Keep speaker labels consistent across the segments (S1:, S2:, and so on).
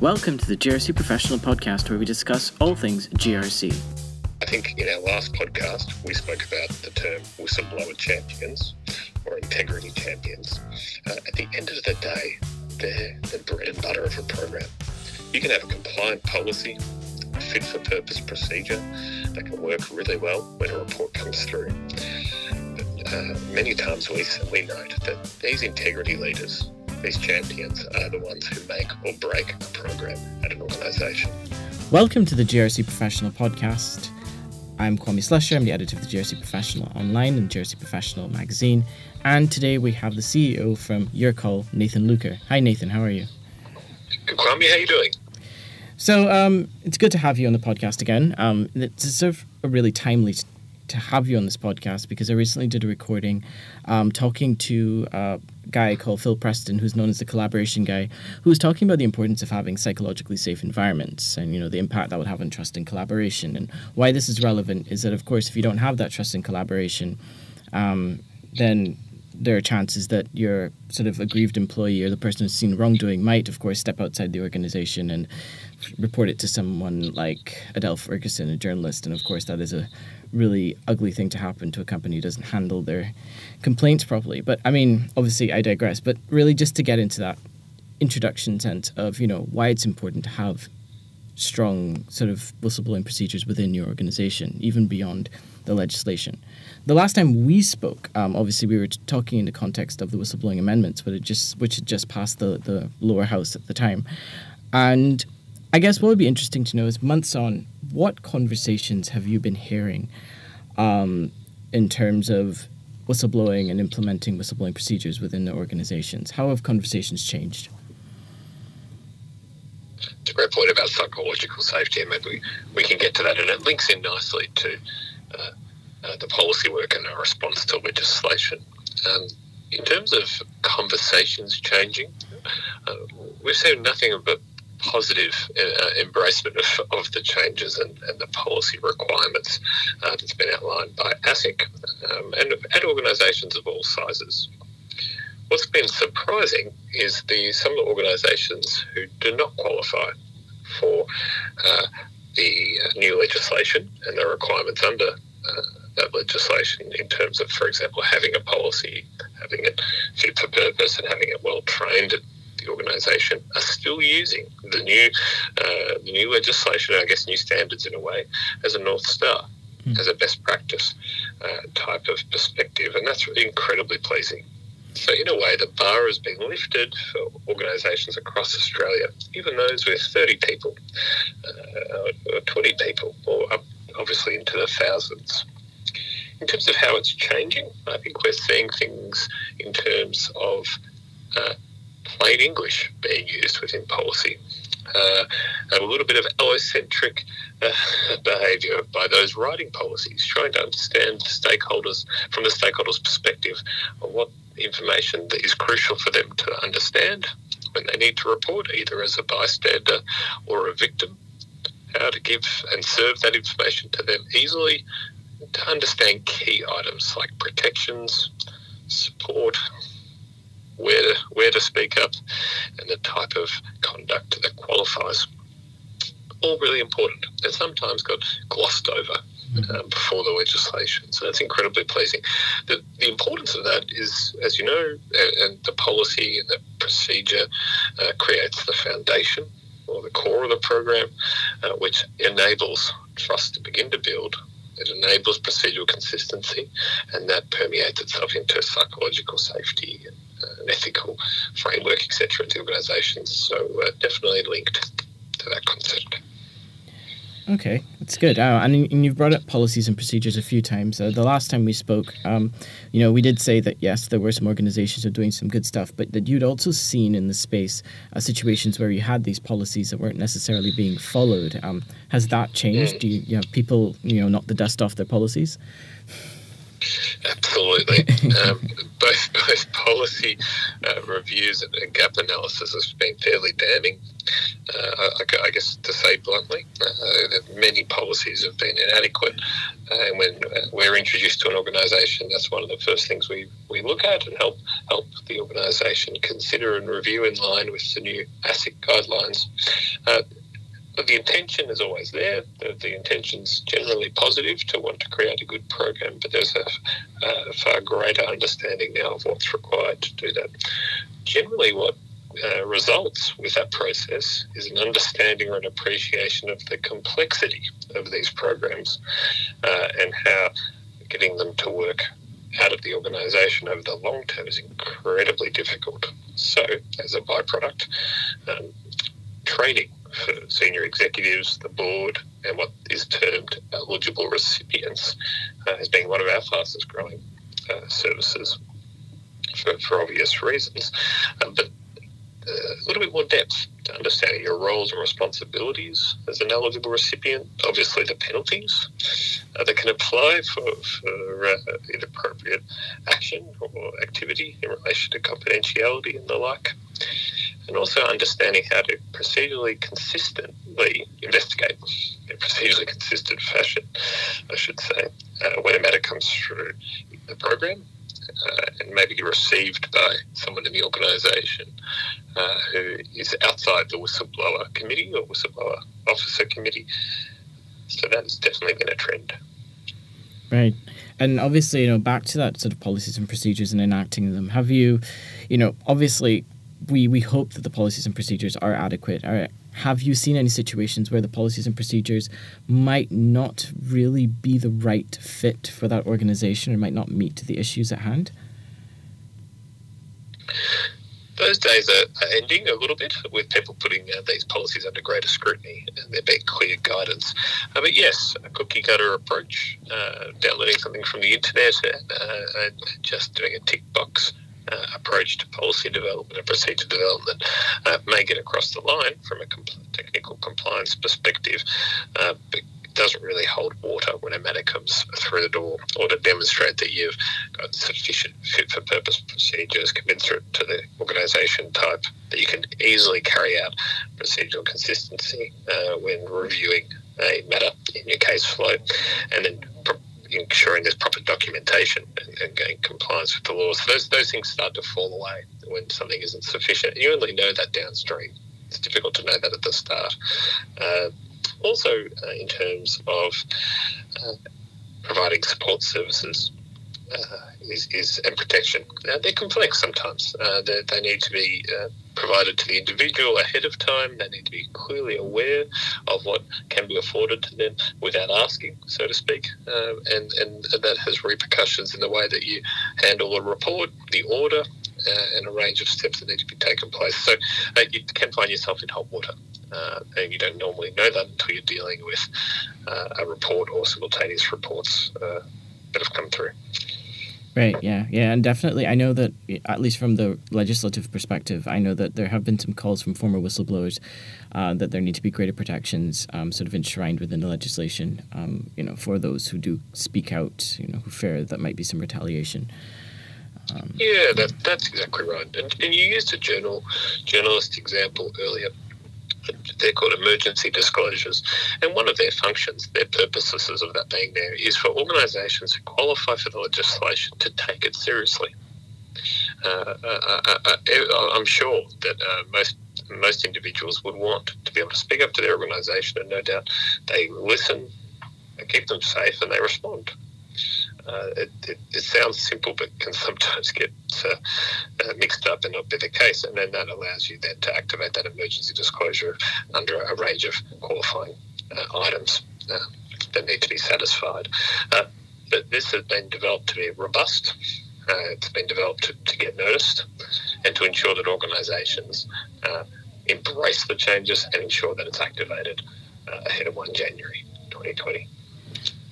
S1: Welcome to the GRC Professional Podcast, where we discuss all things GRC.
S2: I think in our last podcast, we spoke about the term whistleblower champions or integrity champions. Uh, at the end of the day, they're the bread and butter of a program. You can have a compliant policy, a fit for purpose procedure that can work really well when a report comes through. But uh, many times we, we note that these integrity leaders, these champions, are the ones who make or break a program at an organisation.
S1: Welcome to the GRC Professional Podcast. I'm Kwame Slusher. I'm the editor of the GRC Professional Online and GRC Professional magazine. And today we have the CEO from Your Call, Nathan Luker. Hi, Nathan. How are you?
S2: Kwame, how are you doing?
S1: So um, it's good to have you on the podcast again. Um, it's sort of a really timely to have you on this podcast because I recently did a recording um, talking to a guy called Phil Preston, who's known as the collaboration guy, who was talking about the importance of having psychologically safe environments and you know the impact that would have on trust and collaboration. And why this is relevant is that of course if you don't have that trust and collaboration, um, then there are chances that your sort of aggrieved employee or the person who's seen wrongdoing might, of course, step outside the organization and report it to someone like Adele Ferguson, a journalist. And of course, that is a really ugly thing to happen to a company who doesn't handle their complaints properly. But I mean, obviously, I digress. But really, just to get into that introduction sense of you know why it's important to have strong sort of whistleblowing procedures within your organization, even beyond the legislation. The last time we spoke, um, obviously we were talking in the context of the whistleblowing amendments, but it just which had just passed the, the lower house at the time, and I guess what would be interesting to know is months on, what conversations have you been hearing um, in terms of whistleblowing and implementing whistleblowing procedures within the organizations? How have conversations changed?
S2: It's a great point about psychological safety, and maybe we, can get to that. And it links in nicely to uh, uh, the policy work and our response to legislation. Um, in terms of conversations changing, uh, we've seen nothing but positive uh, embracement of, of, the changes and, and, the policy requirements uh, that's been outlined by ASIC um, and at organisations of all sizes. What's been surprising is the some of the organisations who do not qualify for uh, the new legislation and the requirements under uh, that legislation in terms of, for example, having a policy, having it fit for purpose, and having it well trained the organisation are still using the new uh, the new legislation, I guess new standards in a way, as a north star, mm. as a best practice uh, type of perspective, and that's incredibly pleasing. So, in a way, the bar has been lifted for organisations across Australia, even those with 30 people, uh, or 20 people, or up obviously into the thousands. In terms of how it's changing, I think we're seeing things in terms of uh, plain English being used within policy. Uh, a little bit of allocentric uh, behaviour by those writing policies, trying to understand stakeholders from the stakeholders' perspective of what information that is crucial for them to understand when they need to report, either as a bystander or a victim. How to give and serve that information to them easily, to understand key items like protections, support, where to, where to speak up, and the type of conduct that qualifies. All really important and sometimes got glossed over mm-hmm. um, before the legislation. So that's incredibly pleasing. The, the importance of that is, as you know, and the policy and the procedure uh, creates the foundation or the core of the program, uh, which enables trust to begin to build it enables procedural consistency, and that permeates itself into psychological safety and an ethical framework, etc., into organisations. So uh, definitely linked to that concept.
S1: Okay, that's good. Uh, and, and you've brought up policies and procedures a few times. Uh, the last time we spoke, um, you know, we did say that yes, there were some organizations are doing some good stuff, but that you'd also seen in the space uh, situations where you had these policies that weren't necessarily being followed. Um, has that changed? Mm. Do you, you have people, you know, knock the dust off their policies?
S2: Absolutely. um, both both policy uh, reviews and, and, gap analysis has been fairly damning. Uh, I, I, guess to say bluntly, uh, many policies have been inadequate. Uh, and when uh, we're introduced to an organisation, that's one of the first things we, we look at and help help the organisation consider and review in line with the new ASIC guidelines. Uh, the intention is always there. The, the intention's generally positive to want to create a good program, but there's a, a, far greater understanding now of what's required to do that. Generally, what uh, results with that process is an understanding or an appreciation of the complexity of these programs uh, and how getting them to work out of the organisation over the long term is incredibly difficult. So, as a byproduct, um, training senior executives, the board, and what is termed eligible recipients uh, as being one of our fastest growing uh, services for, for, obvious reasons. Um, but uh, a little bit more depth to understanding your roles and responsibilities as an eligible recipient, obviously the penalties uh, that can apply for, for uh, inappropriate action or activity in relation to confidentiality and the like and also understanding how to procedurally consistently investigate in procedurally consistent fashion, I should say, uh, when a matter comes through the program uh, and maybe received by someone in the organisation uh, who is outside the whistleblower committee or whistleblower officer committee. So that has definitely been a trend.
S1: Right. And obviously, you know, back to that sort of policies and procedures and enacting them, have you, you know, obviously we, we hope that the policies and procedures are adequate. Have you seen any situations where the policies and procedures might not really be the right fit for that organization or might not meet the issues at hand?
S2: Those days are, ending a little bit with people putting uh, these policies under greater scrutiny and there being clear guidance. Uh, but yes, a cookie cutter approach, uh, downloading something from the internet uh, and just doing a tick box uh, approach to policy development and procedure development uh, may get across the line from a technical compliance perspective, uh, but doesn't really hold water when a matter comes through the door or to demonstrate that you've got sufficient fit for purpose procedures commensurate to the organisation type that you can easily carry out procedural consistency uh, when reviewing a matter in your case flow and then ensuring there's proper documentation and, and getting compliance with the laws. So those, those things start to fall away when something isn't sufficient. You only know that downstream. It's difficult to know that at the start. Uh, also, uh, in terms of uh, providing support services, is, is and protection. Now, they're complex sometimes. Uh, they, they need to be uh, provided to the individual ahead of time. They need to be clearly aware of what can be afforded to them without asking, so to speak. Uh, and, and that has repercussions in the way that you handle a report, the order, uh, and a range of steps that need to be taken place. So uh, you can find yourself in hot water. Uh, and you don't normally know that until you're dealing with uh, a report or simultaneous reports uh, that have come through.
S1: Right. Yeah. Yeah. And definitely, I know that at least from the legislative perspective, I know that there have been some calls from former whistleblowers uh, that there need to be greater protections, um, sort of enshrined within the legislation. Um, you know, for those who do speak out, you know, who fear that might be some retaliation.
S2: Um, yeah, that, that's exactly right. And, and you used a journal journalist example earlier they're called emergency disclosures. And one of their functions, their purposes of that being there, is for organisations who qualify for the legislation to take it seriously. Uh, uh, uh, uh I'm sure that most most individuals would want to be able to speak up to their organisation, and no doubt they listen, they keep them safe, and they respond. Uh, it, it, it, sounds simple, but can sometimes get uh, uh, mixed up and not be the case. And then that allows you then to activate that emergency disclosure under a range of qualifying uh, items uh, that need to be satisfied. Uh, but this has been developed to be robust. it's been developed to, to, get noticed and to ensure that organisations embrace the changes and ensure that it's activated ahead of 1 January 2020.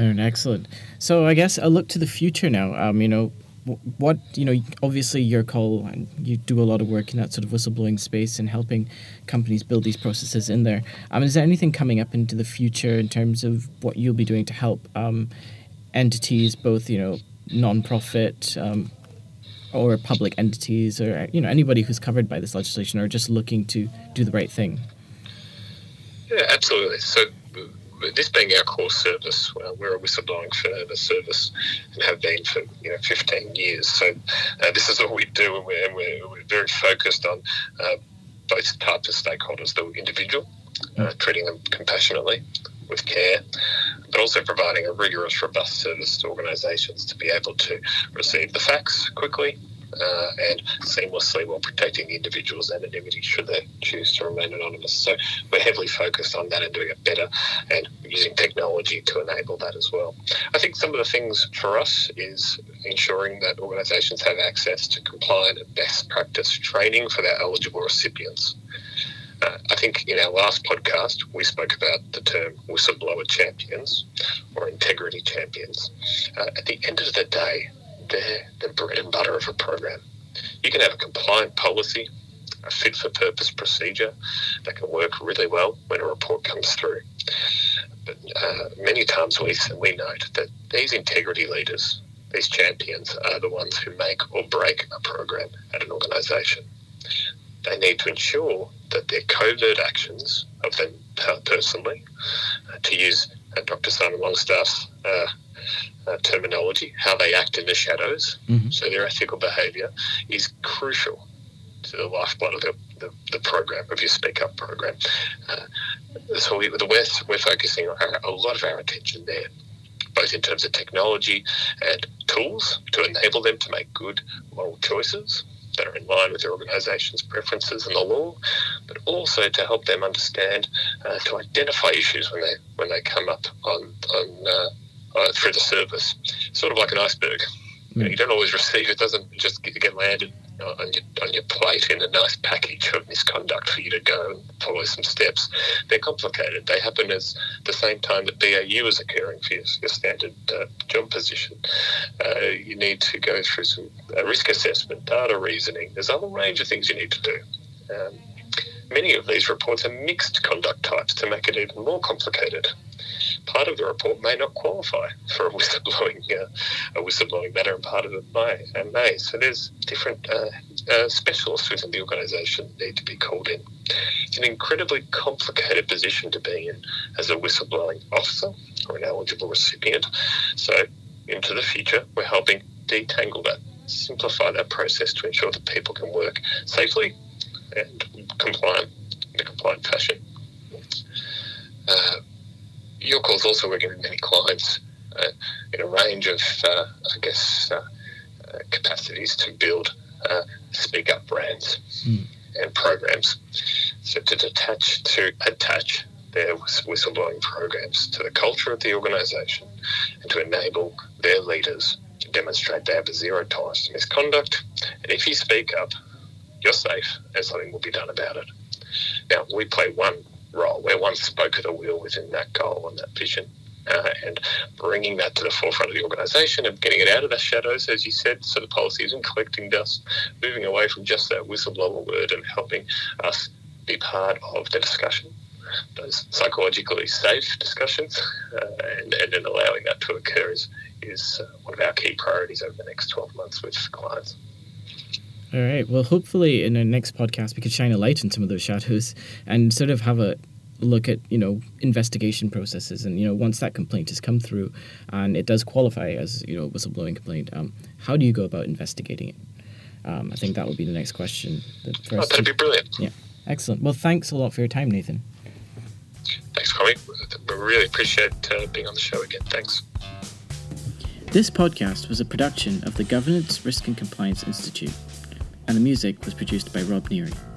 S1: Excellent. So I guess I'll look to the future now. Um, you know, what you know, obviously your call and you do a lot of work in that sort of whistleblowing space and helping companies build these processes in there. Um, is there anything coming up into the future in terms of what you'll be doing to help um, entities, both you know, non-profit um, or public entities or you know anybody who's covered by this legislation or just looking to do the right thing.
S2: Yeah, absolutely. So this being our core service, uh, we're a whistleblowing service and have been for you know 15 years. So uh, this is what we do, and we're, we're, we're very focused on uh, both types of stakeholders: the individual, uh, treating them compassionately, with care, but also providing a rigorous, robust service to organisations to be able to receive the facts quickly uh, and seamlessly while protecting the individual's anonymity should they choose to remain anonymous. So we're heavily focused on that and doing it better and using technology to enable that as well. I think some of the things for us is ensuring that organisations have access to compliant and best practice training for their eligible recipients. Uh, I think in our last podcast, we spoke about the term whistleblower champions or integrity champions. Uh, at the end of the day, they're the bread and butter of a program. You can have a compliant policy, a fit for purpose procedure that can work really well when a report comes through. But uh, many times we, we note that these integrity leaders, these champions, are the ones who make or break a program at an organisation. They need to ensure that their covert actions of them personally, uh, to use Dr. Simon Longstaff's uh, uh, terminology, how they act in the shadows, mm-hmm. so their ethical behaviour, is crucial to the lifeblood of the, the, the program, of your Speak Up program. Uh, so we, the West, we're focusing a lot of our attention there, both in terms of technology and tools to enable them to make good moral choices that are in line with their organisation's preferences and the law, but also to help them understand, uh, to identify issues when they when they come up on on uh, uh, through the service, sort of like an iceberg. Mm. You, know, you, don't always receive it; doesn't just get, get landed on your on your plate in a nice package of misconduct for you to go and follow some steps. They're complicated. They happen at the same time that BAU is occurring for your, your standard uh, job position. Uh, you need to go through some uh, risk assessment, data reasoning. There's a whole range of things you need to do. Um, many of these reports are mixed conduct types to make it even more complicated part of the report may not qualify for a whistleblowing uh, a whistleblowing matter, and part of it may and may. So there's different uh, uh, specialists within the organisation need to be called in. It's an incredibly complicated position to be in as a whistleblowing officer or an eligible recipient. So into the future, we're helping detangle that, simplify that process to ensure that people can work safely and compliant in a compliant fashion. Uh, Yourcall's also working with many clients uh, in a range of, uh, I guess, uh, uh capacities to build uh, speak up brands mm. and programs. So to detach, to attach their whistleblowing programs to the culture of the organisation and to enable their leaders to demonstrate they have a zero tolerance to misconduct. And if you speak up, you're safe and something will be done about it. Now, we play one role. We're one spoke of the wheel within that goal and that vision. Uh, and bringing that to the forefront of the organisation and getting it out of the shadows, as you said, so the policy isn't collecting dust, moving away from just that whistleblower word and helping us be part of the discussion, those psychologically safe discussions, uh, and, and then allowing that to occur is, is uh, one of our key priorities over the next 12 months with clients.
S1: All right. Well, hopefully in our next podcast we could shine a light on some of those shadows and sort of have a look at you know investigation processes and you know once that complaint has come through and it does qualify as you know a whistleblowing complaint, um, how do you go about investigating it? Um, I think that would be the next question.
S2: That oh, that'd be brilliant.
S1: Yeah. Excellent. Well, thanks a lot for your time, Nathan.
S2: Thanks, Tommy. We really appreciate uh, being on the show again. Thanks.
S1: This podcast was a production of the Governance, Risk and Compliance Institute and the music was produced by Rob Neary.